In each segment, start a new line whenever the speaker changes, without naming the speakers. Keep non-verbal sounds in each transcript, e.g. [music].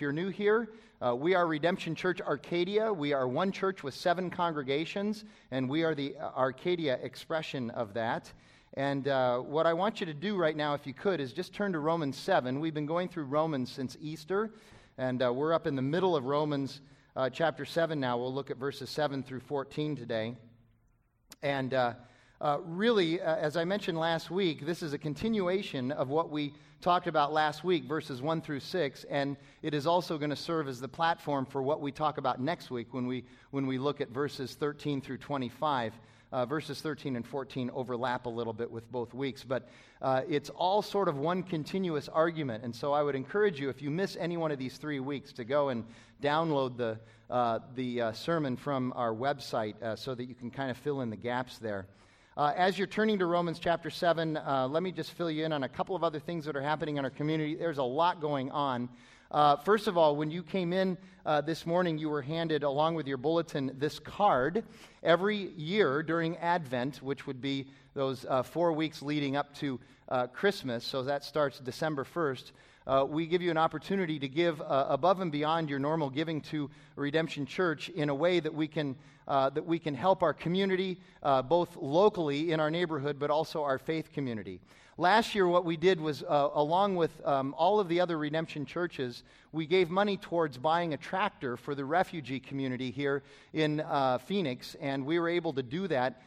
if you're new here, uh, we are Redemption Church Arcadia. We are one church with seven congregations, and we are the uh, Arcadia expression of that. And uh, what I want you to do right now, if you could, is just turn to Romans 7. We've been going through Romans since Easter, and uh, we're up in the middle of Romans uh, chapter 7 now. We'll look at verses 7 through 14 today. And uh, really, uh, as I mentioned last week, this is a continuation of what we talked about last week, verses 1 through 6, and it is also going to serve as the platform for what we talk about next week when we, when we look at verses 13 through 25. Uh, verses 13 and 14 overlap a little bit with both weeks, but uh, it's all sort of one continuous argument. And so I would encourage you, if you miss any one of these three weeks, to go and download the, uh, the uh, sermon from our website so that you can kind of fill in the gaps there. Uh, as you're turning to Romans chapter 7, uh, let me just fill you in on a couple of other things that are happening in our community. There's a lot going on. Uh, first of all, when you came in uh, this morning, you were handed, along with your bulletin, this card. Every year during Advent, which would be those uh, four weeks leading up to uh, Christmas, so that starts December 1st, uh, we give you an opportunity to give uh, above and beyond your normal giving to Redemption Church in a way that we can, uh, that we can help our community, uh, both locally in our neighborhood, but also our faith community. Last year, what we did was, uh, along with um, all of the other Redemption churches, we gave money towards buying a tractor for the refugee community here in uh, Phoenix, and we were able to do that.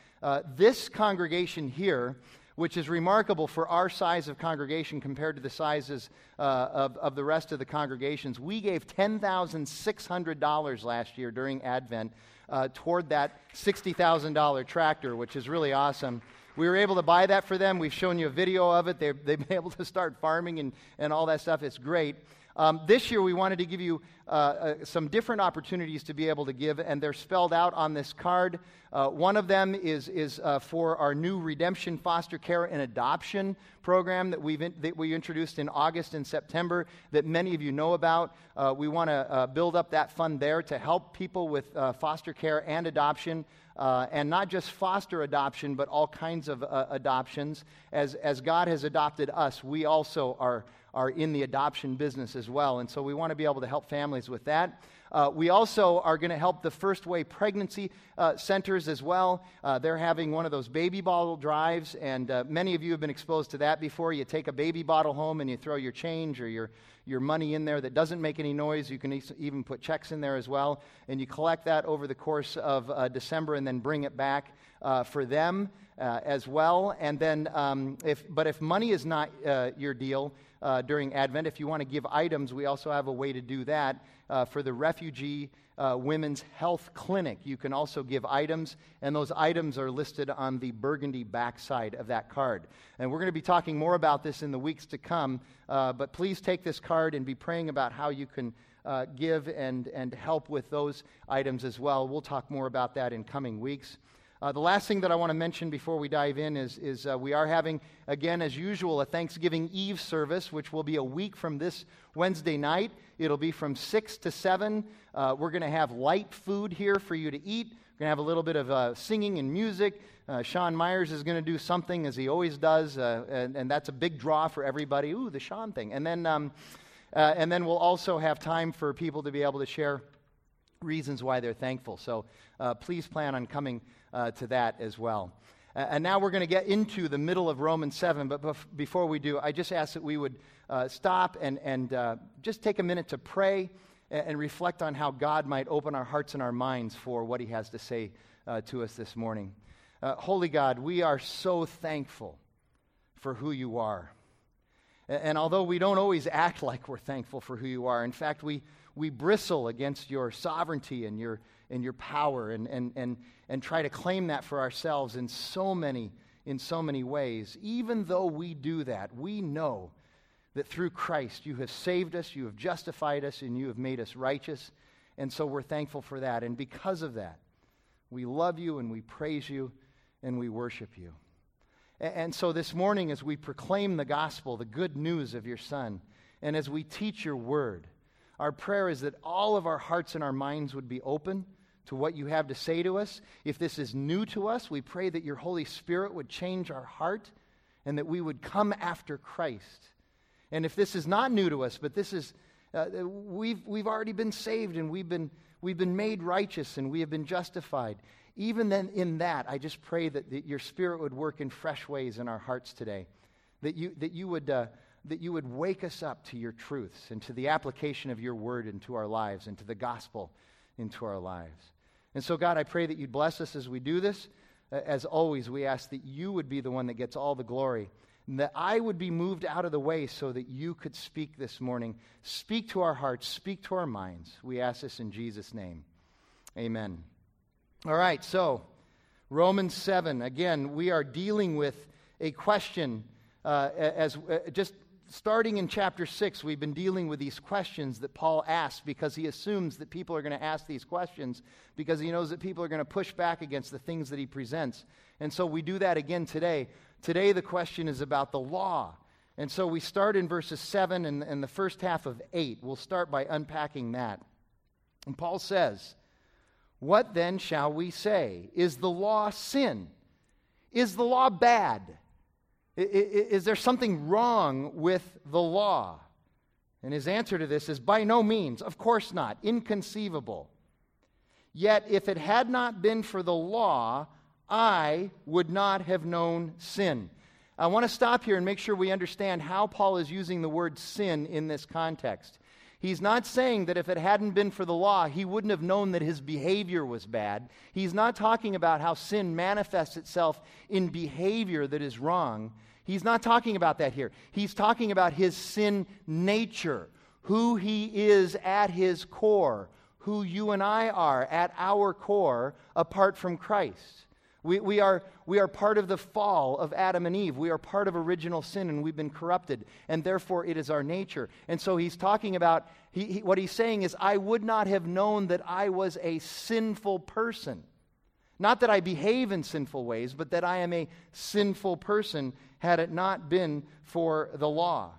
this congregation here, which is remarkable for our size of congregation compared to the sizes uh, of, of the rest of the congregations. We gave $10,600 last year during Advent uh, toward that $60,000 tractor, which is really awesome. We were able to buy that for them. We've shown you a video of it. They've, they've been [laughs] able to start farming and, and all that stuff. It's great. Um, this year, we wanted to give you uh, uh, some different opportunities to be able to give, and they're spelled out on this card. Uh, one of them is, is uh, for our new Redemption Foster Care and Adoption program that, we've in, that we introduced in August and September that many of you know about. Uh, we want to uh, build up that fund there to help people with foster care and adoption. Uh, and not just foster adoption, but all kinds of uh, adoptions. As, as God has adopted us, we also are are in the adoption business as well. And so we want to be able to help families with that. Uh, we also are going to help the First Way pregnancy uh, centers as well. Uh, they're having one of those baby bottle drives, and uh, many of you have been exposed to that before. You take a baby bottle home and you throw your change or your, your money in there that doesn't make any noise. You can even put checks in there as well. And you collect that over the course of uh, December and then bring it back uh, for them. as well, and then, um, if, but if money is not your deal, uh, during Advent. If you want to give items, we also have a way to do that uh, for the Refugee uh, Women's Health Clinic. You can also give items, and those items are listed on the burgundy backside of that card. And we're going to be talking more about this in the weeks to come, uh, but please take this card and be praying about how you can. Uh, give and, and help with those items as well. We'll talk more about that in coming weeks. Uh, the last thing that I want to mention before we dive in is, is uh, we are having, again, as usual, a Thanksgiving Eve service, which will be a week from this Wednesday night. It'll be from 6 to 7. Uh, we're going to have light food here for you to eat. We're going to have a little bit of uh, singing and music. Uh, Sean Myers is going to do something, as he always does, uh, and, and, that's a big draw for everybody. Ooh, the Sean thing. And then, um, and then we'll also have time for people to be able to share reasons why they're thankful. So please plan on coming uh, to that as well. Uh, and now we're going to get into the middle of Romans 7, but bef- before we do, I just ask that we would uh, stop and, and uh, just take a minute to pray and, and, reflect on how God might open our hearts and our minds for what He has to say uh, to us this morning. Uh, Holy God, we are so thankful for who you are. And, and although we don't always act like we're thankful for who you are, in fact, we, we bristle against your sovereignty and your, and your power and, and, and, and try to claim that for ourselves in so many in so many ways. Even though we do that we know that through Christ you have saved us you have justified us and you have made us righteous. And so we're thankful for that. And because of that we love you and we praise you and we worship you. And so this morning as we proclaim the gospel the good news of your son and as we teach your word our prayer is that all of our hearts and our minds would be open to what you have to say to us. If this is new to us, we pray that your Holy Spirit would change our heart and that we would come after Christ. And if this is not new to us, but this is Uh, we've, we've already been saved and we've been, we've been made righteous and we have been justified. Even then, in that, I just pray that, that your Spirit would work in fresh ways in our hearts today. That you, that, you would, uh, that you would wake us up to your truths and to the application of your word into our lives and to the gospel into our lives. And so, God, I pray that you'd bless us as we do this. As always, we ask that you would be the one that gets all the glory and that I would be moved out of the way so that you could speak this morning. Speak to our hearts, speak to our minds. We ask this in Jesus' name. Amen. All right, so Romans 7. Again, we are dealing with a question uh, as uh, just starting in chapter 6, we've been dealing with these questions that Paul asks because he assumes that people are going to ask these questions because he knows that people are going to push back against the things that he presents. And so we do that again today. Today, the question is about the law. And so we start in verses 7 and, and the first half of 8. We'll start by unpacking that. And Paul says, What then shall we say? Is the law sin? Is the law bad? Is there something wrong with the law? And his answer to this is by no means, of course not, inconceivable. Yet, if it had not been for the law, I would not have known sin. I want to stop here and make sure we understand how Paul is using the word sin in this context. He's not saying that if it hadn't been for the law, he wouldn't have known that his behavior was bad. He's not talking about how sin manifests itself in behavior that is wrong. He's not talking about that here. He's talking about his sin nature, who he is at his core, who you and I are at our core apart from Christ. We, we, are, we are part of the fall of Adam and Eve. We are part of original sin and we've been corrupted, and therefore it is our nature. And so he's talking about, he, he, what he's saying is, I would not have known that I was a sinful person. Not that I behave in sinful ways, but that I am a sinful person had it not been for the law.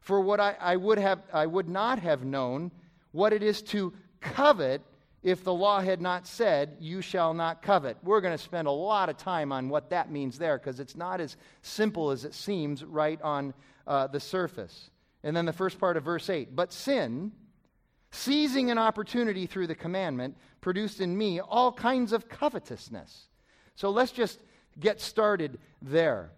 For what I, I, would, have, I would not have known what it is to covet if the law had not said, You shall not covet. We're going to spend a lot of time on what that means there because it's not as simple as it seems right on uh, the surface. And then the first part of verse 8 But sin, seizing an opportunity through the commandment, produced in me all kinds of covetousness. So let's just get started there.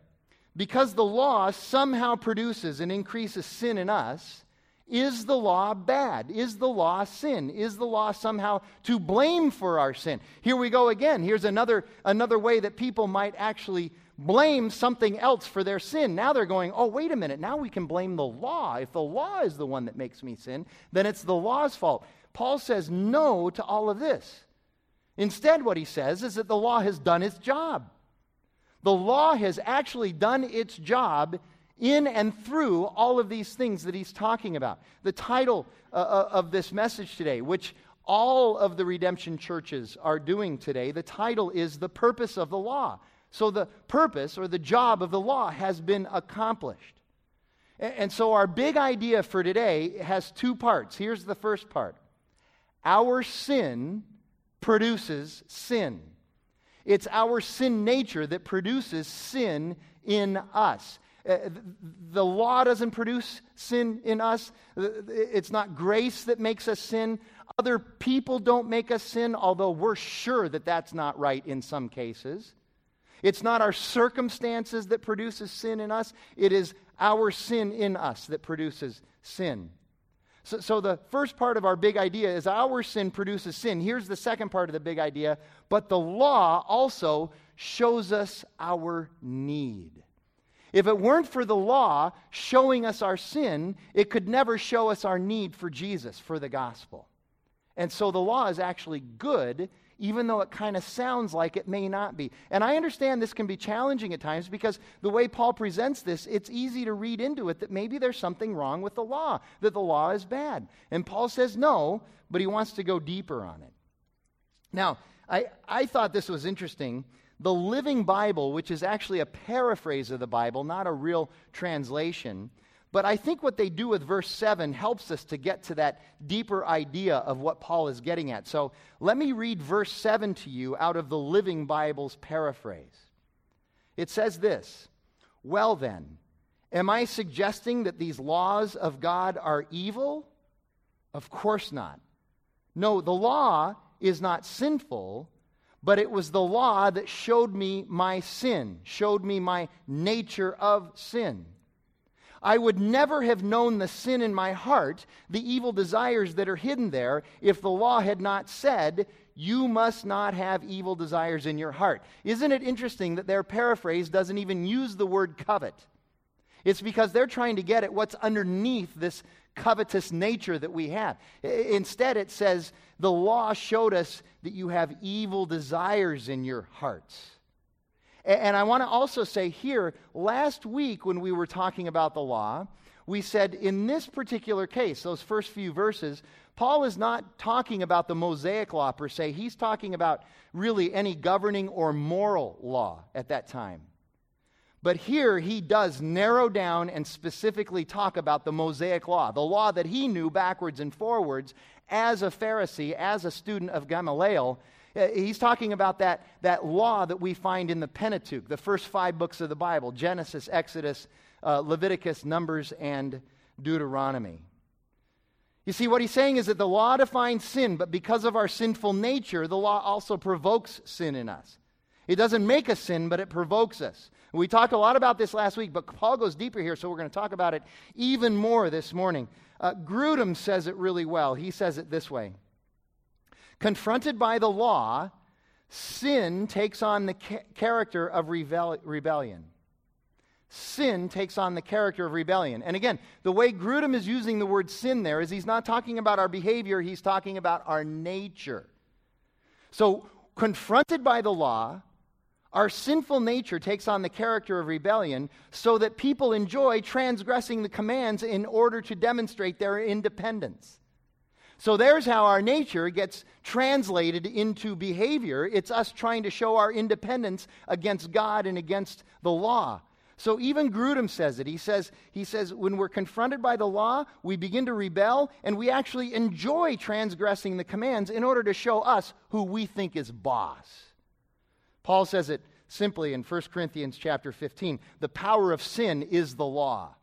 Because the law somehow produces and increases sin in us, is the law bad? Is the law sin? Is the law somehow to blame for our sin? Here we go again. Here's another, another way that people might actually blame something else for their sin. Now they're going, oh, wait a minute. Now we can blame the law. If the law is the one that makes me sin, then it's the law's fault. Paul says no to all of this. Instead, what he says is that the law has done its job. The law has actually done its job in and through all of these things that he's talking about. The title uh, uh, of this message today, which all of the redemption churches are doing today, the title is The Purpose of the Law. So the purpose or the job of the law has been accomplished. And so our big idea for today has two parts. Here's the first part Our sin produces sin. It's our sin nature that produces sin in us. Uh, the law doesn't produce sin in us. It's not grace that makes us sin. Other people don't make us sin, although we're sure that that's not right in some cases. It's not our circumstances that produces sin in us. It is our sin in us that produces sin. So, so, the first part of our big idea is our sin produces sin. Here's the second part of the big idea. But the law also shows us our need. If it weren't for the law showing us our sin, it could never show us our need for Jesus, for the gospel. And so the law is actually good, even though it kind of sounds like it may not be. And I understand this can be challenging at times because the way Paul presents this, it's easy to read into it that maybe there's something wrong with the law, that the law is bad. And Paul says no, but he wants to go deeper on it. Now, I, I thought this was interesting the Living Bible, which is actually a paraphrase of the Bible, not a real translation. But I think what they do with verse 7 helps us to get to that deeper idea of what Paul is getting at. So let me read verse 7 to you out of the Living Bible's paraphrase. It says this Well then, am I suggesting that these laws of God are evil? Of course not. No, the law is not sinful, but it was the law that showed me my sin, showed me my nature of sin. I would never have known the sin in my heart, the evil desires that are hidden there, if the law had not said, You must not have evil desires in your heart. Isn't it interesting that their paraphrase doesn't even use the word covet? It's because they're trying to get at what's underneath this covetous nature that we have. Instead, it says, The law showed us that you have evil desires in your hearts. And I want to also say here, last week when we were talking about the law, we said in this particular case, those first few verses, Paul is not talking about the Mosaic law per se. He's talking about really any governing or moral law at that time. But here he does narrow down and specifically talk about the Mosaic law, the law that he knew backwards and forwards as a Pharisee, as a student of Gamaliel. Uh, he's talking about that, that law that we find in the Pentateuch, the first five books of the Bible Genesis, Exodus, uh, Leviticus, Numbers, and Deuteronomy. You see, what he's saying is that the law defines sin, but because of our sinful nature, the law also provokes sin in us. It doesn't make us sin, but it provokes us. We talked a lot about this last week, but Paul goes deeper here, so we're going to talk about it even more this morning. Uh, Grudem says it really well. He says it this way Confronted by the law, sin takes on the ca- character of rebel- rebellion. Sin takes on the character of rebellion. And again, the way Grudem is using the word sin there is he's not talking about our behavior, he's talking about our nature. So, confronted by the law, our sinful nature takes on the character of rebellion so that people enjoy transgressing the commands in order to demonstrate their independence. So there's how our nature gets translated into behavior. It's us trying to show our independence against God and against the law. So even Grudem says it. He says, he says, when we're confronted by the law, we begin to rebel and we actually enjoy transgressing the commands in order to show us who we think is boss. Paul says it simply in 1 Corinthians chapter 15. The power of sin is the law.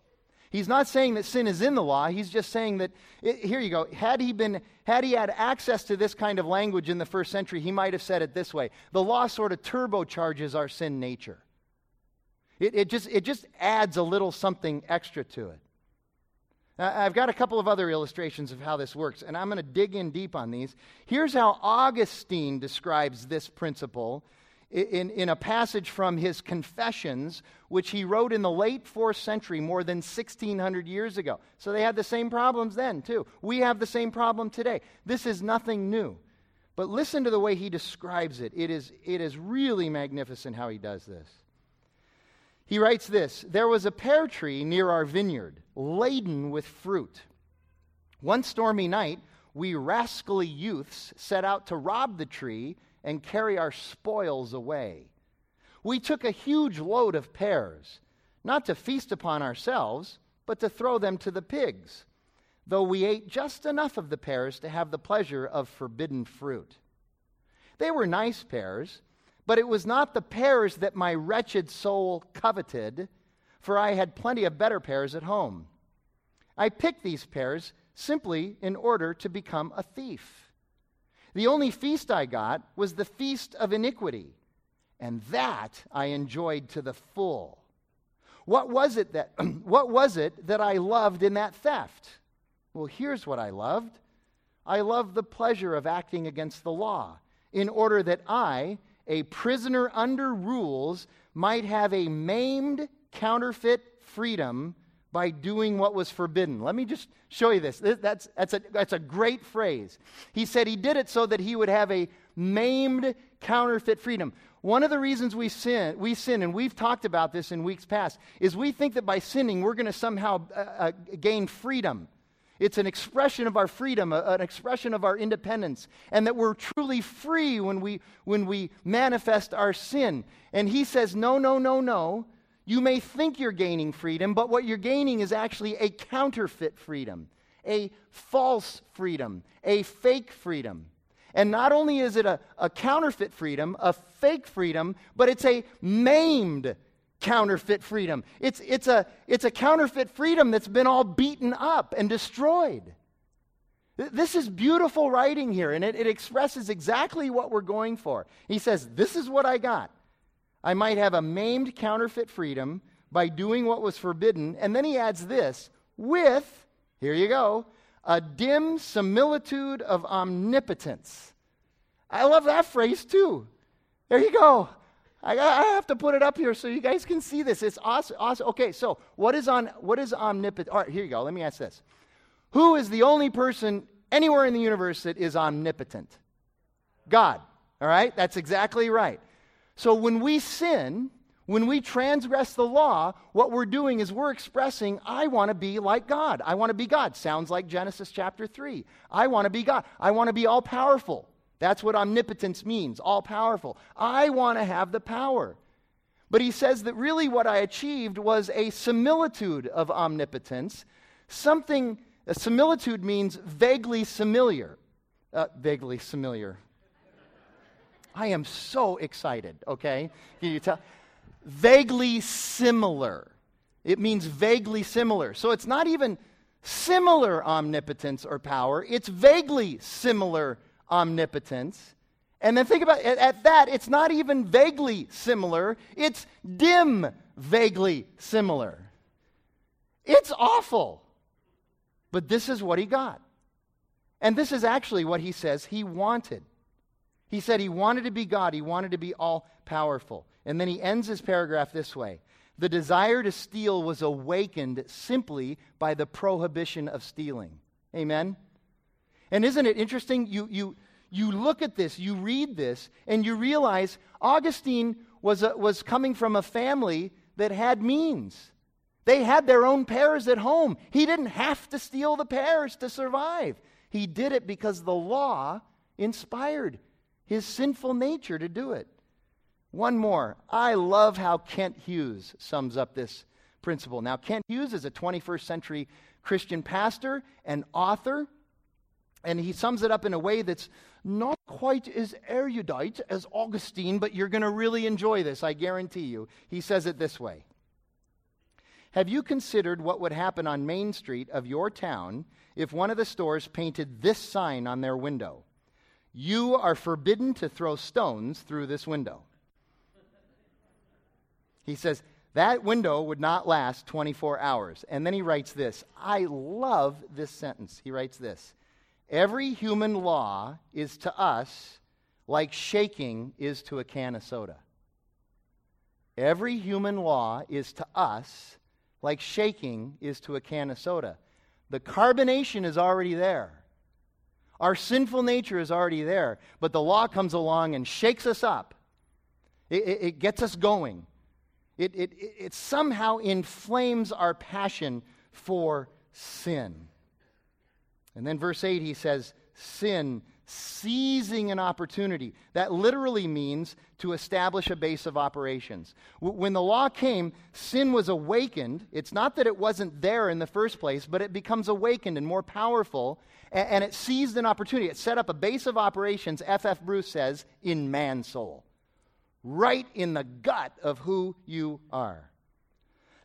He's not saying that sin is in the law. He's just saying that it, here you go. Had he been had he had access to this kind of language in the first century, he might have said it this way. The law sort of turbocharges our sin nature. It, it just it just adds a little something extra to it. I've got a couple of other illustrations of how this works, and I'm going to dig in deep on these. Here's how Augustine describes this principle in, in a passage from his Confessions, which he wrote in the late fourth century, more than 1,600 years ago. So they had the same problems then, too. We have the same problem today. This is nothing new. But listen to the way he describes it. It is, it is really magnificent how he does this. He writes this There was a pear tree near our vineyard, laden with fruit. One stormy night, we rascally youths set out to rob the tree and carry our spoils away. We took a huge load of pears, not to feast upon ourselves, but to throw them to the pigs, though we ate just enough of the pears to have the pleasure of forbidden fruit. They were nice pears, but it was not the pears that my wretched soul coveted, for I had plenty of better pears at home. I picked these pears simply in order to become a thief. The only feast I got was the feast of iniquity, and that I enjoyed to the full. What was it that [clears throat] what was it that I loved in that theft? Well, here's what I loved. I loved the pleasure of acting against the law, in order that I, a prisoner under rules, might have a maimed counterfeit freedom by doing what was forbidden. Let me just show you this. That's, that's, a, that's a great phrase. He said he did it so that he would have a maimed counterfeit freedom. One of the reasons we sin, we sin, and we've talked about this in weeks past, is we think that by sinning we're going to somehow uh, uh, gain freedom. It's an expression of our freedom, an expression of our independence, and that we're truly free when we, when we manifest our sin. And he says, no, no, no, no. You may think you're gaining freedom, but what you're gaining is actually a counterfeit freedom, a false freedom, a fake freedom. And not only is it a, a counterfeit freedom, a fake freedom, but it's a maimed counterfeit freedom. It's, it's, a, it's a counterfeit freedom that's been all beaten up and destroyed. This is beautiful writing here, and it, it expresses exactly what we're going for. He says, This is what I got. I might have a maimed counterfeit freedom by doing what was forbidden. And then he adds this with, here you go, a dim similitude of omnipotence. I love that phrase too. There you go. I, I have to put it up here so you guys can see this. It's awesome. awesome. Okay, so what is on what is omnipotent? All right, here you go. Let me ask this. Who is the only person anywhere in the universe that is omnipotent? God. All right? That's exactly right. So when we sin, when we transgress the law, what we're doing is we're expressing, I want to be like God. I want to be God. Sounds like Genesis chapter 3. I want to be God. I want to be all powerful. That's what omnipotence means, all powerful. I want to have the power. But he says that really what I achieved was a similitude of omnipotence. Something, a similitude means vaguely familiar. Uh, vaguely familiar. I am so excited, okay? Can you tell? Vaguely similar. It means vaguely similar. So it's not even similar omnipotence or power, it's vaguely similar omnipotence. And then think about it, at that, it's not even vaguely similar, it's dim, vaguely similar. It's awful. But this is what he got. And this is actually what he says he wanted. He said he wanted to be God, he wanted to be all powerful. And then he ends his paragraph this way The desire to steal was awakened simply by the prohibition of stealing. Amen? And isn't it interesting? You, you, you look at this, you read this, and you realize Augustine was, a, was coming from a family that had means. They had their own pears at home. He didn't have to steal the pears to survive. He did it because the law inspired his sinful nature to do it. One more. I love how Kent Hughes sums up this principle. Now, Kent Hughes is a 21st century Christian pastor and author, and he sums it up in a way that's not quite as erudite as Augustine, but you're going to really enjoy this, I guarantee you. He says it this way Have you considered what would happen on Main Street of your town if one of the stores painted this sign on their window? You are forbidden to throw stones through this window. He says, that window would not last 24 hours. And then he writes this. I love this sentence. He writes this Every human law is to us like shaking is to a can of soda. Every human law is to us like shaking is to a can of soda. The carbonation is already there. Our sinful nature is already there, but the law comes along and shakes us up. It, it, it gets us going. It, it, it somehow inflames our passion for sin. And then, verse 8, he says, Sin seizing an opportunity. That literally means to establish a base of operations. When the law came, sin was awakened. It's not that it wasn't there in the first place, but it becomes awakened and more powerful, and it seized an opportunity. It set up a base of operations, F.F. F. Bruce says, in man's soul, right in the gut of who you are.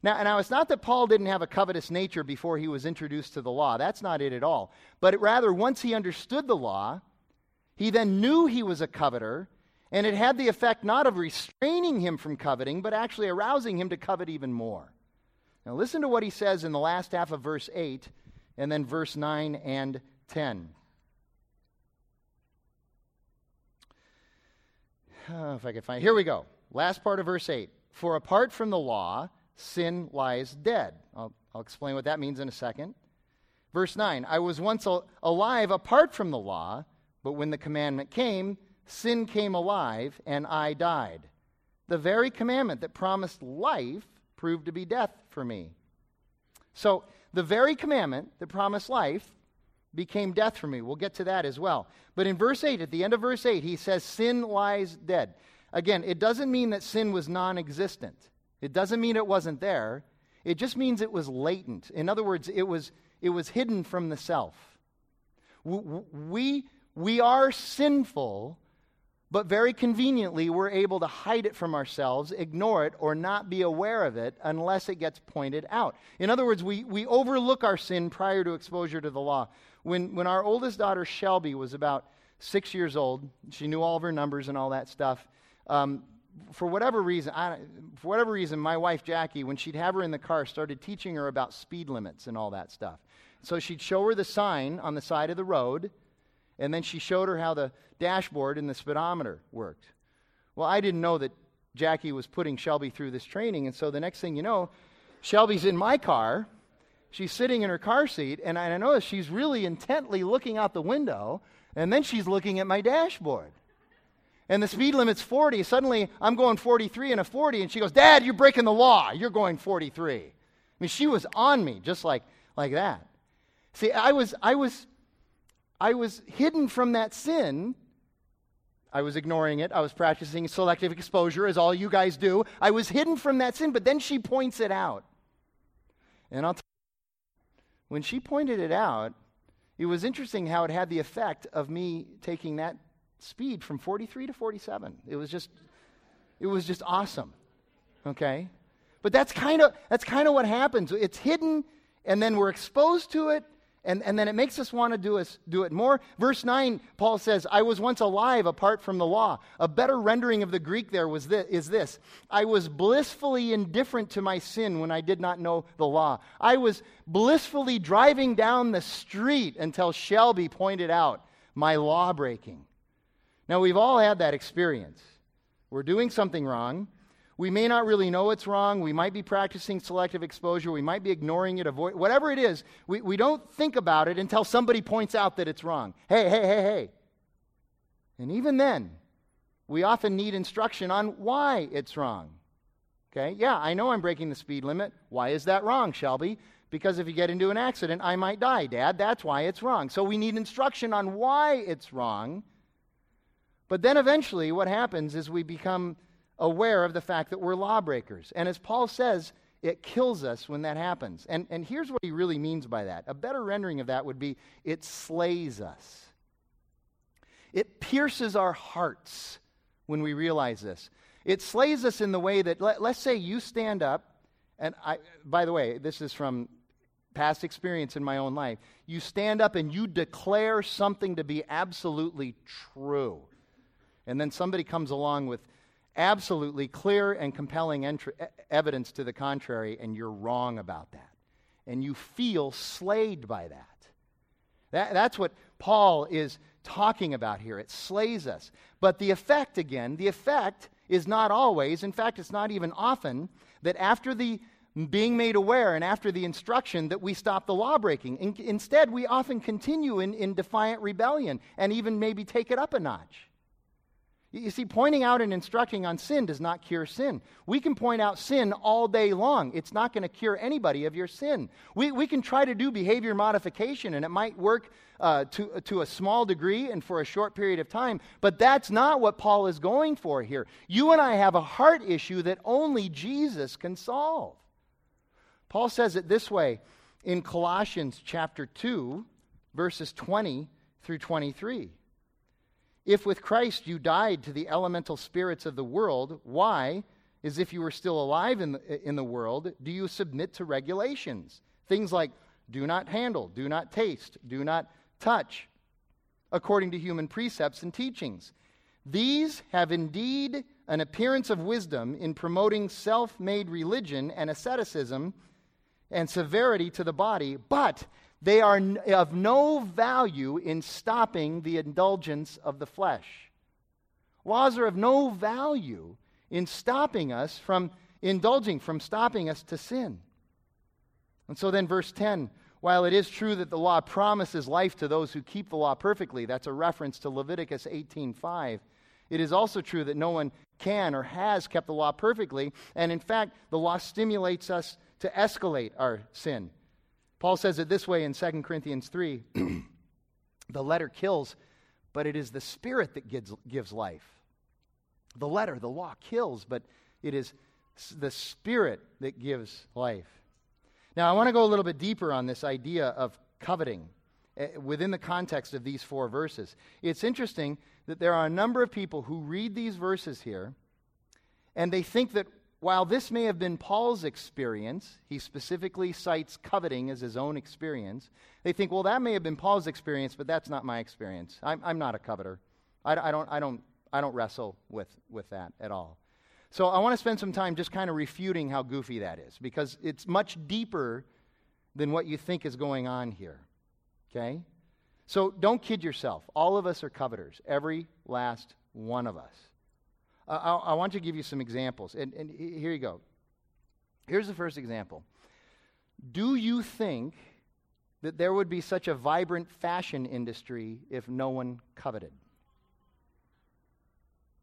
Now, now, it's not that Paul didn't have a covetous nature before he was introduced to the law. That's not it at all. But rather, once he understood the law, he then knew he was a coveter, and it had the effect not of restraining him from coveting, but actually arousing him to covet even more. Now, listen to what he says in the last half of verse 8 and then verse 9 and 10. Oh, [sighs] if I can find Here we go. Last part of verse 8. For apart from the law, sin lies dead. I'll, I'll explain what that means in a second. Verse 9 I was once al- alive apart from the law but when the commandment came, sin came alive and I died. The very commandment that promised life proved to be death for me. So, the very commandment that promised life became death for me. We'll get to that as well. But in verse 8, at the end of verse 8, he says, Sin lies dead. Again, it doesn't mean that sin was non existent, it doesn't mean it wasn't there. It just means it was latent. In other words, it was, it was hidden from the self. We, we we are sinful, but very conveniently, we're able to hide it from ourselves, ignore it, or not be aware of it unless it gets pointed out. In other words, we, we overlook our sin prior to exposure to the law. When, when our oldest daughter, Shelby, was about six years old, she knew all of her numbers and all that stuff. Um, for whatever reason, I, for whatever reason, my wife Jackie, when she'd have her in the car, started teaching her about speed limits and all that stuff. So she'd show her the sign on the side of the road, and then she showed her how the dashboard and the speedometer worked. Well, I didn't know that Jackie was putting Shelby through this training, and so the next thing you know, Shelby's in my car. She's sitting in her car seat, and I notice she's really intently looking out the window, and then she's looking at my dashboard. And the speed limit's 40. Suddenly, I'm going 43 and a 40, and she goes, Dad, you're breaking the law. You're going 43. I mean, she was on me just like, like that. See, I was, I was I was hidden from that sin. I was ignoring it. I was practicing selective exposure, as all you guys do. I was hidden from that sin, but then she points it out. And I'll tell you, when she pointed it out, it was interesting how it had the effect of me taking that speed from 43 to 47. It was just, it was just awesome. Okay? But that's kind of that's kind of what happens. It's hidden, and then we're exposed to it, and, and then it makes us want to do, us, do it more. Verse 9, Paul says, I was once alive apart from the law. A better rendering of the Greek there was this, is this I was blissfully indifferent to my sin when I did not know the law. I was blissfully driving down the street until Shelby pointed out my law breaking. Now, we've all had that experience. We're doing something wrong. We may not really know it's wrong. We might be practicing selective exposure. We might be ignoring it, avoid whatever it is. We, we don't think about it until somebody points out that it's wrong. Hey, hey, hey, hey. And even then, we often need instruction on why it's wrong. Okay? Yeah, I know I'm breaking the speed limit. Why is that wrong, Shelby? Because if you get into an accident, I might die, Dad. That's why it's wrong. So we need instruction on why it's wrong. But then eventually, what happens is we become aware of the fact that we're lawbreakers. And as Paul says, it kills us when that happens. And, and here's what he really means by that a better rendering of that would be it slays us. It pierces our hearts when we realize this. It slays us in the way that, let, us say you stand up, and I, by the way, this is from past experience in my own life. You stand up and you declare something to be absolutely true. And then somebody comes along with absolutely clear and compelling evidence to the contrary, and you're wrong about that. And you feel slayed by that. that. That's what Paul is talking about here. It slays us. But the effect, again, the effect is not always, in fact, it's not even often, that after the being made aware and after the instruction that we stop the law breaking. In, instead, we often continue in, in defiant rebellion and even maybe take it up a notch. You see, pointing out and instructing on sin does not cure sin. We can point out sin all day long. It's not going to cure anybody of your sin. We, we can try to do behavior modification, and it might work uh, to, to a small degree and for a short period of time, but that's not what Paul is going for here. You and I have a heart issue that only Jesus can solve. Paul says it this way in Colossians chapter 2, verses 20 through 23. If with Christ you died to the elemental spirits of the world, why, as if you were still alive in the, in the world, do you submit to regulations? Things like do not handle, do not taste, do not touch, according to human precepts and teachings. These have indeed an appearance of wisdom in promoting self made religion and asceticism and severity to the body, but they are of no value in stopping the indulgence of the flesh. Laws are of no value in stopping us from indulging, from stopping us to sin. And so then, verse 10 while it is true that the law promises life to those who keep the law perfectly, that's a reference to Leviticus 18:5. It is also true that no one can or has kept the law perfectly, and in fact, the law stimulates us to escalate our sin Paul says it this way in 2 Corinthians 3 [clears throat] The letter kills, but it is the Spirit that gives, gives life. The letter, the law, kills, but it is the Spirit that gives life. Now, I want to go a little bit deeper on this idea of coveting uh, within the context of these four verses. It's interesting that there are a number of people who read these verses here and they think that while this may have been Paul's experience, he specifically cites coveting as his own experience. They think, well, that may have been Paul's experience, but that's not my experience. I'm, I'm not a coveter. I, I, don't, I, don't, I don't wrestle with, with that at all. So I want to spend some time just kind of refuting how goofy that is, because it's much deeper than what you think is going on here. Okay? So don't kid yourself. All of us are coveters, every last one of us. I, I, want to give you some examples. And, and here you go. Here's the first example. Do you think that there would be such a vibrant fashion industry if no one coveted?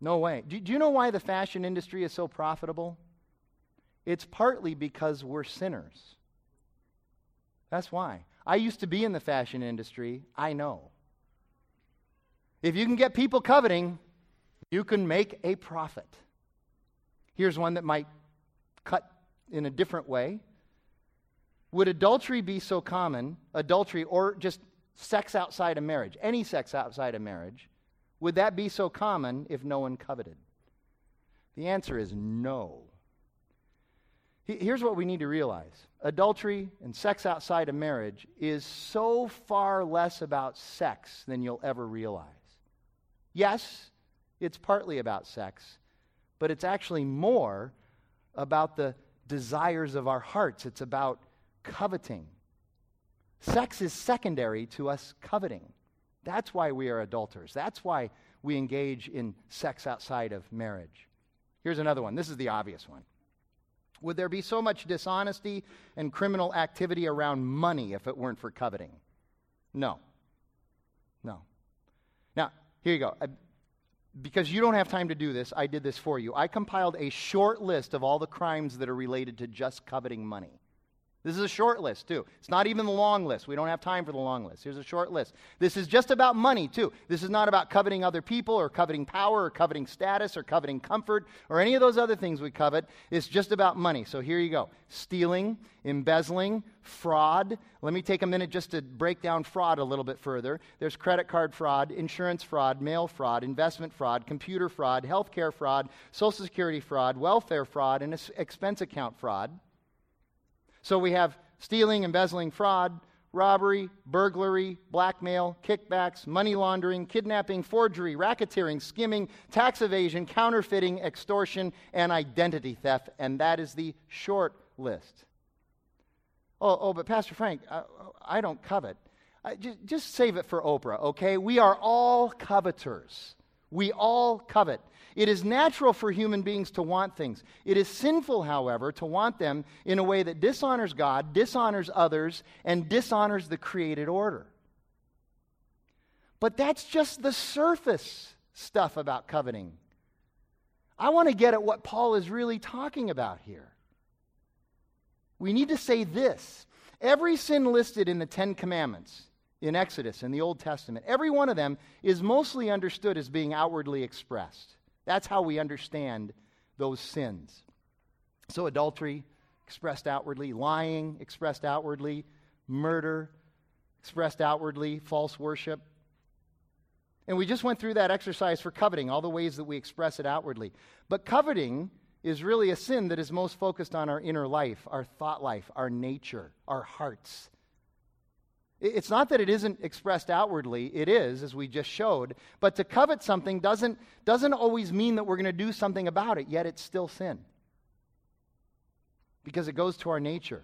No way. Do, do, you know why the fashion industry is so profitable? It's partly because we're sinners. That's why. I used to be in the fashion industry. I know. If you can get people coveting, you can make a profit. Here's one that might cut in a different way. Would adultery be so common, adultery or just sex outside of marriage, any sex outside of marriage, would that be so common if no one coveted? The answer is no. Here's what we need to realize adultery and sex outside of marriage is so far less about sex than you'll ever realize. Yes, it's partly about sex, but it's actually more about the desires of our hearts. It's about coveting. Sex is secondary to us coveting. That's why we are adulterers. That's why we engage in sex outside of marriage. Here's another one. This is the obvious one. Would there be so much dishonesty and criminal activity around money if it weren't for coveting? No. No. Now, here you go because you don't have time to do this, I did this for you. I compiled a short list of all the crimes that are related to just coveting money. This is a short list, too. It's not even the long list. We don't have time for the long list. Here's a short list. This is just about money, too. This is not about coveting other people or coveting power or coveting status or coveting comfort or any of those other things we covet. It's just about money. So here you go stealing, embezzling, fraud. Let me take a minute just to break down fraud a little bit further. There's credit card fraud, insurance fraud, mail fraud, investment fraud, computer fraud, healthcare fraud, social security fraud, welfare fraud, and expense account fraud. So we have stealing, embezzling, fraud, robbery, burglary, blackmail, kickbacks, money laundering, kidnapping, forgery, racketeering, skimming, tax evasion, counterfeiting, extortion, and identity theft. And that is the short list. Oh, oh but Pastor Frank, I, I don't covet. I, just, just save it for Oprah, okay? We are all coveters. We all covet. It is natural for human beings to want things. It is sinful, however, to want them in a way that dishonors God, dishonors others, and dishonors the created order. But that's just the surface stuff about coveting. I want to get at what Paul is really talking about here. We need to say this every sin listed in the Ten Commandments in Exodus in the Old Testament, every one of them is mostly understood as being outwardly expressed. That's how we understand those sins. So, adultery expressed outwardly, lying expressed outwardly, murder expressed outwardly, false worship. And we just went through that exercise for coveting, all the ways that we express it outwardly. But coveting is really a sin that is most focused on our inner life, our thought life, our nature, our hearts. It's not that it isn't expressed outwardly, it is, as we just showed. But to covet something doesn't, doesn't always mean that we're going to do something about it, yet it's still sin. Because it goes to our nature.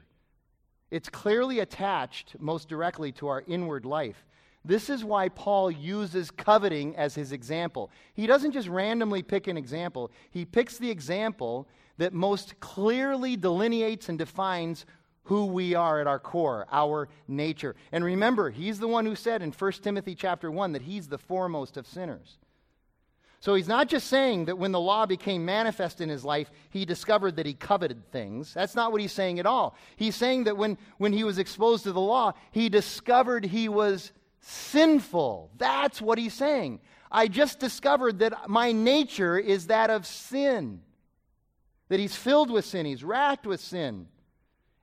It's clearly attached most directly to our inward life. This is why Paul uses coveting as his example. He doesn't just randomly pick an example, he picks the example that most clearly delineates and defines who we are at our core, our nature. And remember, he's the one who said in 1 Timothy chapter 1 that he's the foremost of sinners. So he's not just saying that when the law became manifest in his life, he discovered that he coveted things. That's not what he's saying at all. He's saying that when, when he was exposed to the law, he discovered he was sinful. That's what he's saying. I just discovered that my nature is that of sin, that he's filled with sin, he's racked with sin.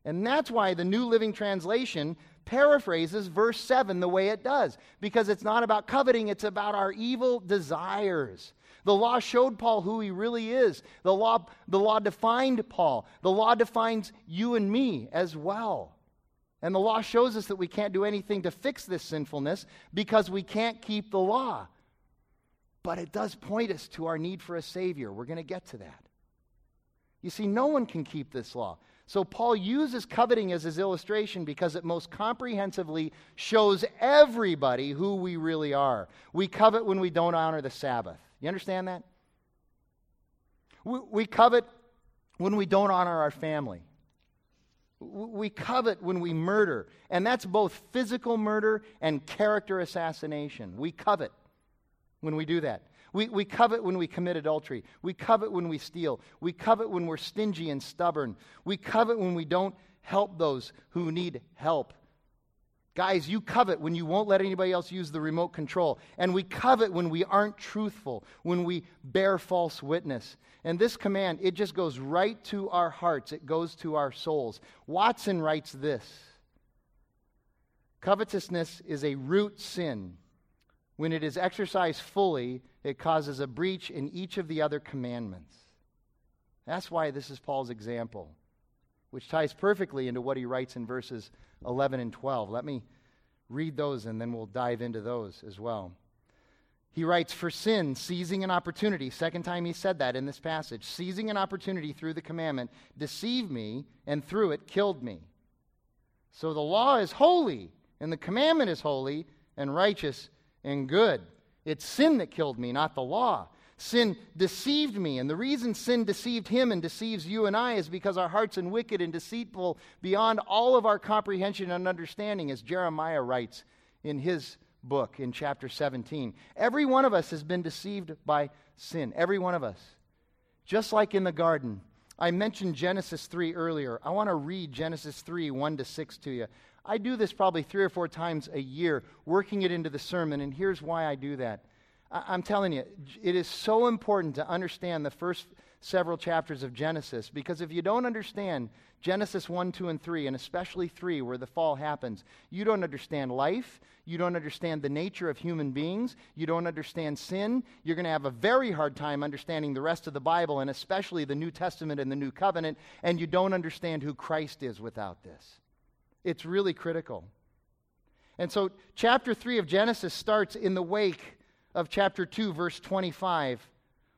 And that's why the New Living Translation paraphrases verse 7 the way it does because it's not about coveting, it's about our evil desires. The law showed Paul who he really is. The law, the law defined Paul. The law defines you and me as well. And the law shows us that we can't do anything to fix this sinfulness because we can't keep the law. But it does point us to our need for a Savior. We're going to get to that. You see, no one can keep this law. So Paul uses coveting as his illustration because it most comprehensively shows everybody who we really are. We covet when we don't honor the Sabbath. You understand that? We, we covet when we don't honor our family. We covet when we murder, and that's both physical murder and character assassination. We covet when we do that. We, we covet when we commit adultery. We covet when we steal. We covet when we're stingy and stubborn. We covet when we don't help those who need help. Guys, you covet when you won't let anybody else use the remote control. And we covet when we aren't truthful, when we bear false witness. And this command, it just goes right to our hearts, it goes to our souls. Watson writes this Covetousness is a root sin. When it is exercised fully, it causes a breach in each of the other commandments. That's why this is Paul's example, which ties perfectly into what he writes in verses 11 and 12. Let me read those and then we'll dive into those as well. He writes, For sin, seizing an opportunity, second time he said that in this passage, seizing an opportunity through the commandment, deceived me, and through it killed me. So the law is holy, and the commandment is holy, and righteous, and good. It's sin that killed me, not the law. Sin deceived me. And the reason sin deceived him and deceives you and I is because our hearts are wicked and deceitful beyond all of our comprehension and understanding, as Jeremiah writes in his book in chapter 17. Every one of us has been deceived by sin. Every one of us. Just like in the garden. I mentioned Genesis 3 earlier. I want to read Genesis 3 1 to 6 to you. I do this probably three or four times a year, working it into the sermon, and here's why I do that. I- am telling you, it is so important to understand the first several chapters of Genesis because if you don't understand Genesis 1, 2, and 3, and especially 3, where the fall happens, you don't understand life. You don't understand the nature of human beings. You don't understand sin. You're going to have a very hard time understanding the rest of the Bible, and especially the New Testament and the New Covenant, and you don't understand who Christ is without this. It's really critical. And so, chapter 3 of Genesis starts in the wake of chapter 2, verse 25,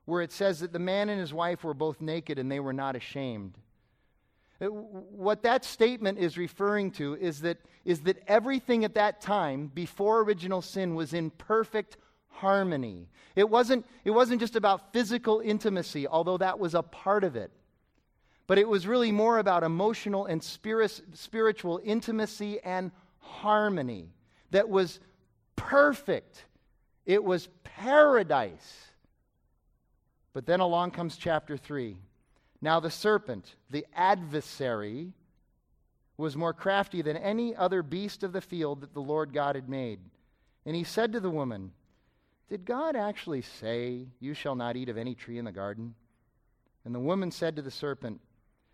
where it says that the man and his wife were both naked and they were not ashamed. Uh, what that statement is referring to is that, is that everything at that time, before original sin, was in perfect harmony. It wasn't, it wasn't just about physical intimacy, although that was a part of it. But it was really more about emotional and spirit, spiritual intimacy and harmony that was perfect. It was paradise. But then along comes chapter 3. Now the serpent, the adversary, was more crafty than any other beast of the field that the Lord God had made. And he said to the woman, Did God actually say, You shall not eat of any tree in the garden? And the woman said to the serpent,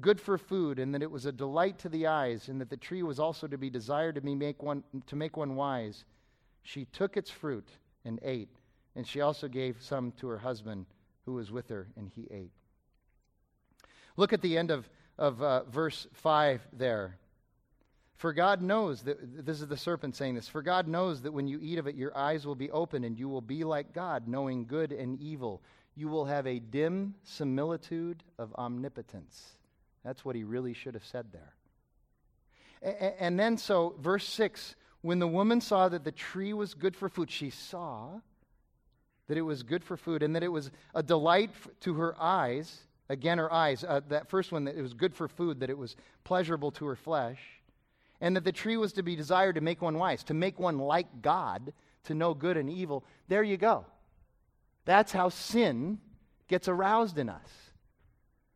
good for food, and that it was a delight to the eyes, and that the tree was also to be desired to, be make one, to make one wise, she took its fruit and ate, and she also gave some to her husband who was with her, and he ate. Look at the end of, of uh, verse 5 there. For God knows that, this is the serpent saying this, for God knows that when you eat of it, your eyes will be open, and you will be like God, knowing good and evil. You will have a dim similitude of omnipotence. That's what he really should have said there. And then, so, verse 6 when the woman saw that the tree was good for food, she saw that it was good for food and that it was a delight to her eyes. Again, her eyes. Uh, that first one, that it was good for food, that it was pleasurable to her flesh. And that the tree was to be desired to make one wise, to make one like God, to know good and evil. There you go. That's how sin gets aroused in us.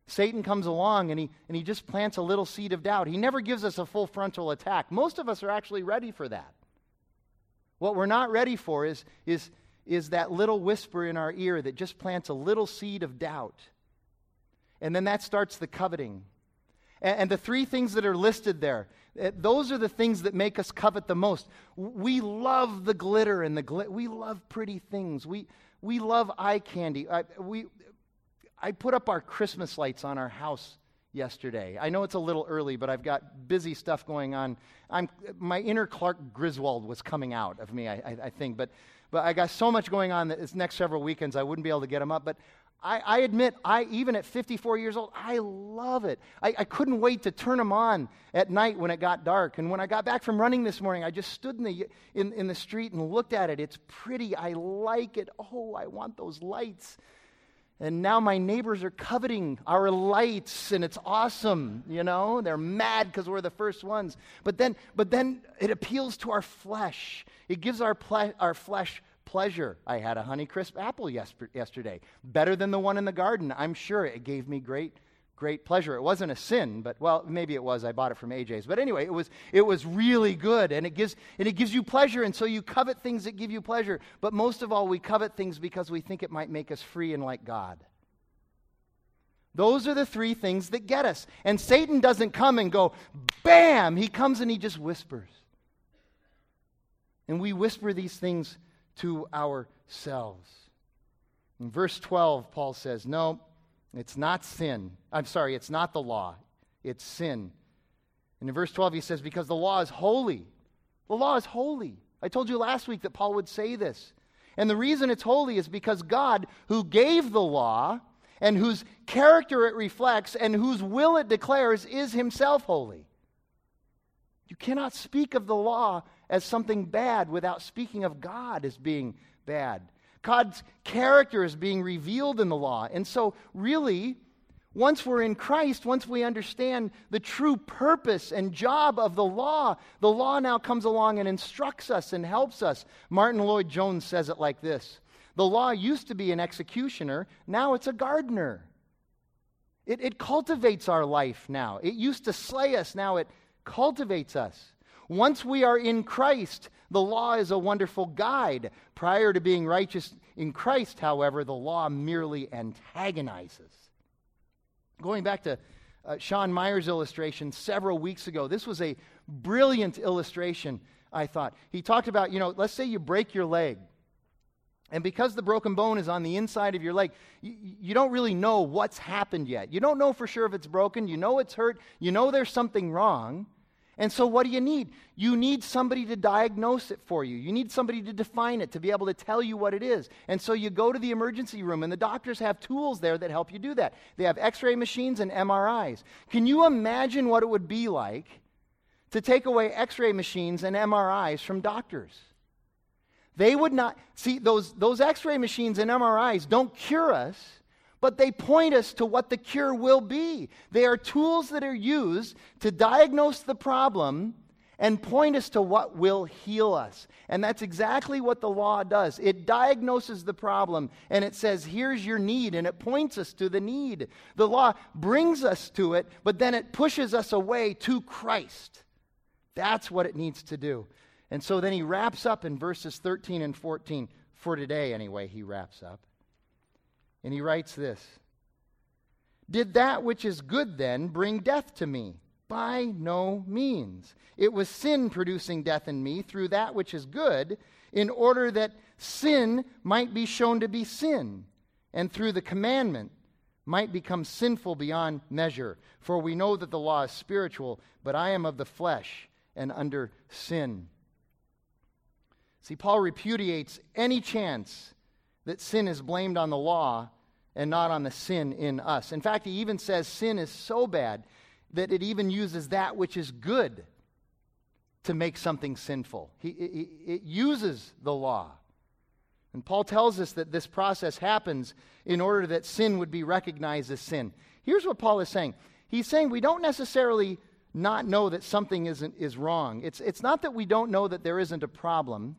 Satan comes along and he, and he just plants a little seed of doubt. He never gives us a full frontal attack. Most of us are actually ready for that. What we're not ready for is, is, is that little whisper in our ear that just plants a little seed of doubt. And then that starts the coveting. And, and the three things that are listed there, eh, those are the things that make us covet the most. We love the glitter and the glit. We love pretty things. We, we love eye candy. I, we, I put up our Christmas lights on our house yesterday. I know it's a little early, but I've got busy stuff going on. I'm, my inner Clark Griswold was coming out of me, I, I, I think. But, but I got so much going on that this next several weekends I wouldn't be able to get them up. But I, I admit, I, even at 54 years old, I love it. I, I couldn't wait to turn them on at night when it got dark. And when I got back from running this morning, I just stood in the, in, in the street and looked at it. It's pretty. I like it. Oh, I want those lights. And now my neighbors are coveting our lights, and it's awesome, you know? They're mad because we're the first ones. But then, but then it appeals to our flesh. It gives our, ple- our flesh pleasure. I had a Honeycrisp apple yesterday. Better than the one in the garden, I'm sure. It gave me great great pleasure. It wasn't a sin, but well, maybe it was. I bought it from AJ's. But anyway, it was it was really good and it gives and it gives you pleasure and so you covet things that give you pleasure. But most of all, we covet things because we think it might make us free and like God. Those are the three things that get us. And Satan doesn't come and go, bam! He comes and he just whispers. And we whisper these things to ourselves. In verse 12, Paul says, No, it's not sin. I'm sorry, it's not the law, it's sin. And in verse 12, he says, Because the law is holy. The law is holy. I told you last week that Paul would say this. And the reason it's holy is because God, who gave the law and whose character it reflects and whose will it declares, is himself holy. You cannot speak of the law as something bad without speaking of God as being bad. God's character is being revealed in the law. And so, really, once we're in Christ, once we understand the true purpose and job of the law, the law now comes along and instructs us and helps us. Martyn Lloyd-Jones says it like this The law used to be an executioner, now it's a gardener. It, it cultivates our life now. It used to slay us, now it cultivates us. Once we are in Christ, the law is a wonderful guide. Prior to being righteous in Christ, however, the law merely antagonizes. Going back to uh, Sean Meyer's illustration several weeks ago, this was a brilliant illustration, I thought. He talked about, you know, let's say you break your leg. And because the broken bone is on the inside of your leg, you, you, don't really know what's happened yet. You don't know for sure if it's broken. You know it's hurt. You know there's something wrong. And so, what do you need? You need somebody to diagnose it for you. You need somebody to define it, to be able to tell you what it is. And so, you go to the emergency room, and the doctors have tools there that help you do that. They have x ray machines and MRIs. Can you imagine what it would be like to take away x ray machines and MRIs from doctors? They would not, see, those, those x ray machines and MRIs don't cure us but they point us to what the cure will be. They are tools that are used to diagnose the problem and point us to what will heal us. And that's exactly what the law does. It diagnoses the problem and it says, here's your need, and it points us to the need. The law brings us to it, but then it pushes us away to Christ. That's what it needs to do. And so then he wraps up in verses 13 and 14, for today anyway, he wraps up. And he writes this Did that which is good then bring death to me? By no means. It was sin producing death in me through that which is good, in order that sin might be shown to be sin, and through the commandment might become sinful beyond measure. For we know that the law is spiritual, but I am of the flesh and under sin. See, Paul repudiates any chance that sin is blamed on the law and not on the sin in us. In fact, he even says sin is so bad that it even uses that which is good to make something sinful. He, it, it uses the law. And Paul tells us that this process happens in order that sin would be recognized as sin. Here's what Paul is saying He's saying we don't necessarily not know that something isn't, is wrong. It's, it's not that we don't know that there isn't a problem.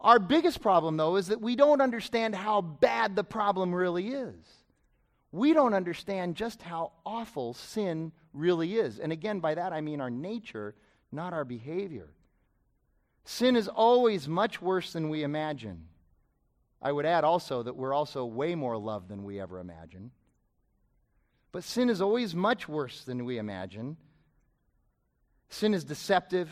Our biggest problem, though, is that we don't understand how bad the problem really is. We don't understand just how awful sin really is. And again, by that I mean our nature, not our behavior. Sin is always much worse than we imagine. I would add also that we're also way more loved than we ever imagine. But sin is always much worse than we imagine. Sin is deceptive,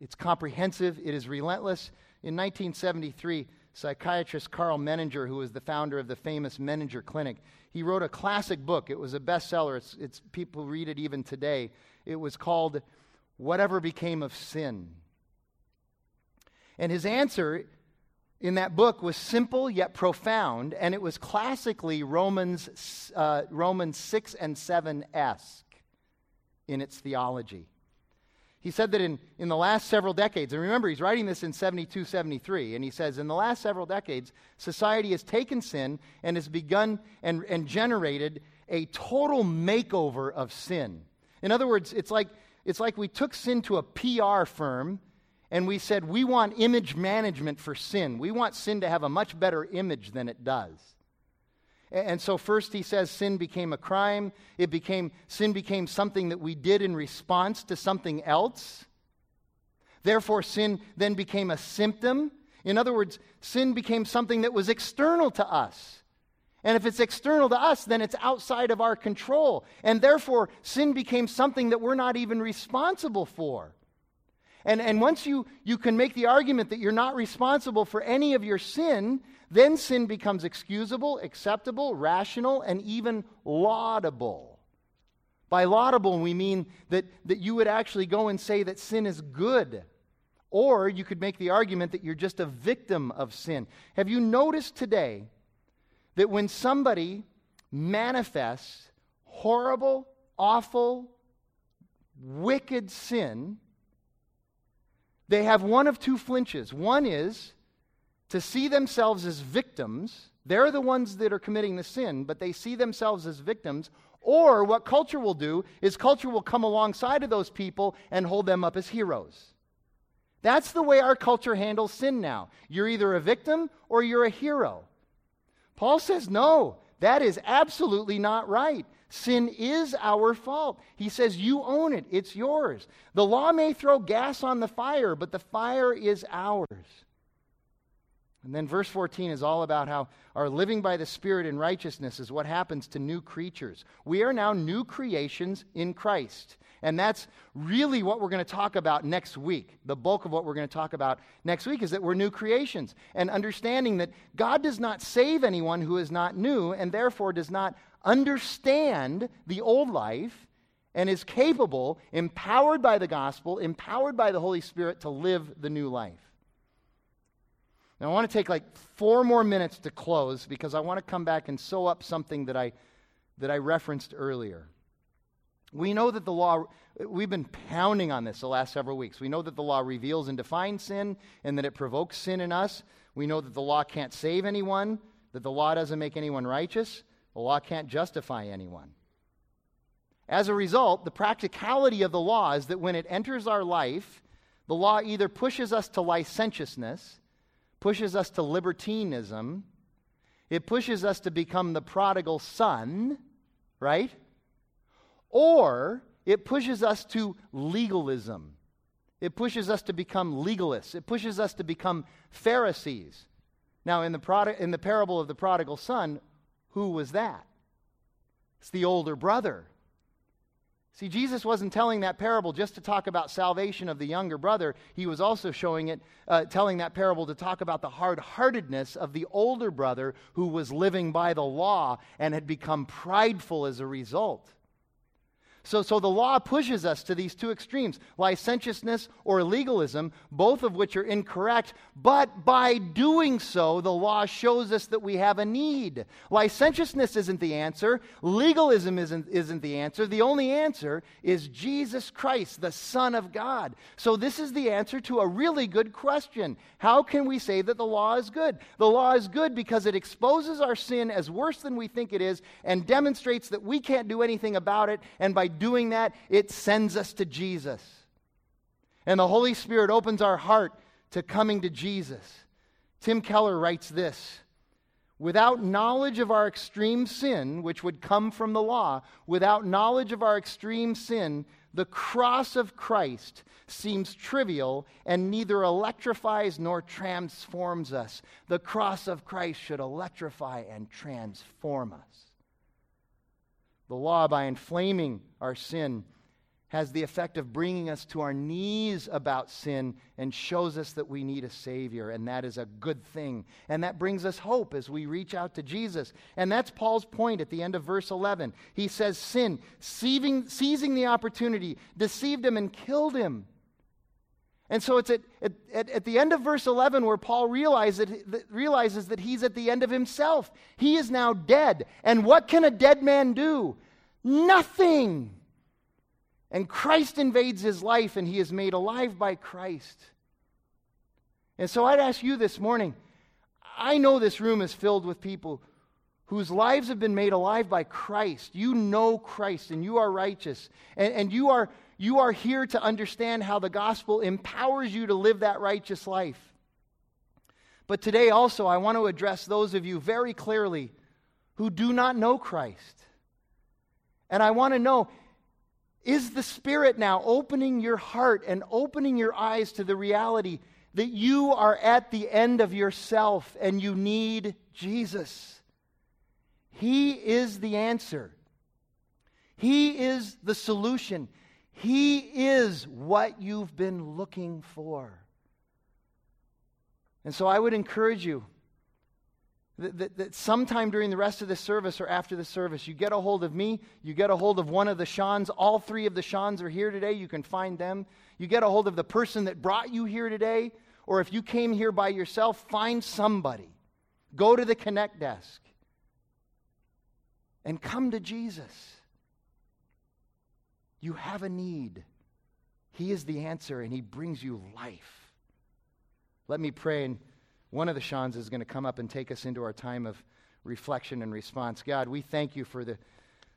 it's comprehensive, it is relentless. In 1973, psychiatrist Karl Menninger, who was the founder of the famous Menninger Clinic, he wrote a classic book. It was a bestseller. It's, it's people read it even today. It was called Whatever Became of Sin. And his answer in that book was simple yet profound, and it was classically Romans, uh, Romans 6 and 7 esque in its theology. He said that in, in the last several decades, and remember, he's writing this in 72, 73, and he says, in the last several decades, society has taken sin and has begun and, and generated a total makeover of sin. In other words, it's like, it's like we took sin to a PR firm and we said, we want image management for sin. We want sin to have a much better image than it does. And so first he says sin became a crime. It became sin became something that we did in response to something else. Therefore sin then became a symptom. In other words, sin became something that was external to us. And if it's external to us, then it's outside of our control. And therefore, sin became something that we're not even responsible for. And, and once you, you can make the argument that you're not responsible for any of your sin, then sin becomes excusable, acceptable, rational, and even laudable. By laudable, we mean that, that you would actually go and say that sin is good. Or you could make the argument that you're just a victim of sin. Have you noticed today that when somebody manifests horrible, awful, wicked sin, they have one of two flinches. One is to see themselves as victims. They're the ones that are committing the sin, but they see themselves as victims. Or what culture will do is culture will come alongside of those people and hold them up as heroes. That's the way our culture handles sin now. You're either a victim or you're a hero. Paul says, no, that is absolutely not right. Sin is our fault. He says, You own it, it's yours. The law may throw gas on the fire, but the fire is ours. And then verse 14 is all about how our living by the Spirit in righteousness is what happens to new creatures. We are now new creations in Christ. And that's really what we're going to talk about next week. The bulk of what we're going to talk about next week is that we're new creations and understanding that God does not save anyone who is not new and therefore does not understand the old life and is capable, empowered by the gospel, empowered by the Holy Spirit to live the new life. Now, I want to take like four more minutes to close because I want to come back and sew up something that I, that I referenced earlier. We know that the law, we've been pounding on this the last several weeks. We know that the law reveals and defines sin and that it provokes sin in us. We know that the law can't save anyone, that the law doesn't make anyone righteous. The law can't justify anyone. As a result, the practicality of the law is that when it enters our life, the law either pushes us to licentiousness, pushes us to libertinism, it pushes us to become the prodigal son, right? Or it pushes us to legalism. It pushes us to become legalists. It pushes us to become Pharisees. Now, in the, prod- in the parable of the prodigal son, who was that? It's the older brother. See, Jesus wasn't telling that parable just to talk about salvation of the younger brother. He was also showing it, uh, telling that parable to talk about the hard heartedness of the older brother who was living by the law and had become prideful as a result. So, so the law pushes us to these two extremes licentiousness or legalism, both of which are incorrect. But by doing so, the law shows us that we have a need. Licentiousness isn't the answer, legalism isn't, isn't the answer. The only answer is Jesus Christ, the Son of God. So, this is the answer to a really good question How can we say that the law is good? The law is good because it exposes our sin as worse than we think it is and demonstrates that we can't do anything about it. And by doing that, it sends us to Jesus. And the Holy Spirit opens our heart to coming to Jesus. Tim Keller writes this Without knowledge of our extreme sin, which would come from the law, without knowledge of our extreme sin, the cross of Christ seems trivial and neither electrifies nor transforms us. The cross of Christ should electrify and transform us. The law, by inflaming our sin, has the effect of bringing us to our knees about sin and shows us that we need a Savior, and that is a good thing. And that brings us hope as we reach out to Jesus. And that's Paul's point at the end of verse 11. He says, Sin, seizing, seizing the opportunity, deceived him and killed him. And so it's at, at, at, the end of verse 11 where Paul realizes that, realizes that he's at the end of himself. He is now dead. And what can a dead man do? Nothing. And Christ invades his life, and he is made alive by Christ. And so I'd ask you this morning I know this room is filled with people whose lives have been made alive by Christ. You know Christ, and you are righteous. And, and you, are, you are here to understand how the gospel empowers you to live that righteous life. But today also, I want to address those of you very clearly who do not know Christ. And I want to know is the Spirit now opening your heart and opening your eyes to the reality that you are at the end of yourself and you need Jesus? He is the answer, He is the solution, He is what you've been looking for. And so I would encourage you that, that, that, sometime during the rest of the service or after the service, you get a hold of me, you get a hold of one of the Seans. All three of the Seans are here today. You can find them. You get a hold of the person that brought you here today, or if you came here by yourself, find somebody. Go to the Connect desk and come to Jesus. You have a need. He is the answer, and He brings you life. Let me pray and one of the Seans is going to come up and take us into our time of reflection and response. God, we thank you for the,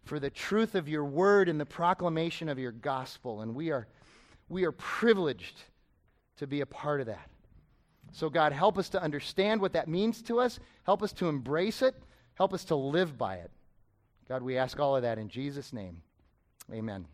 for the truth of your word and the proclamation of your gospel, and we are, we are privileged to be a part of that. So, God, help us to understand what that means to us, help us to embrace it, help us to live by it. God, we ask all of that in Jesus' name. Amen.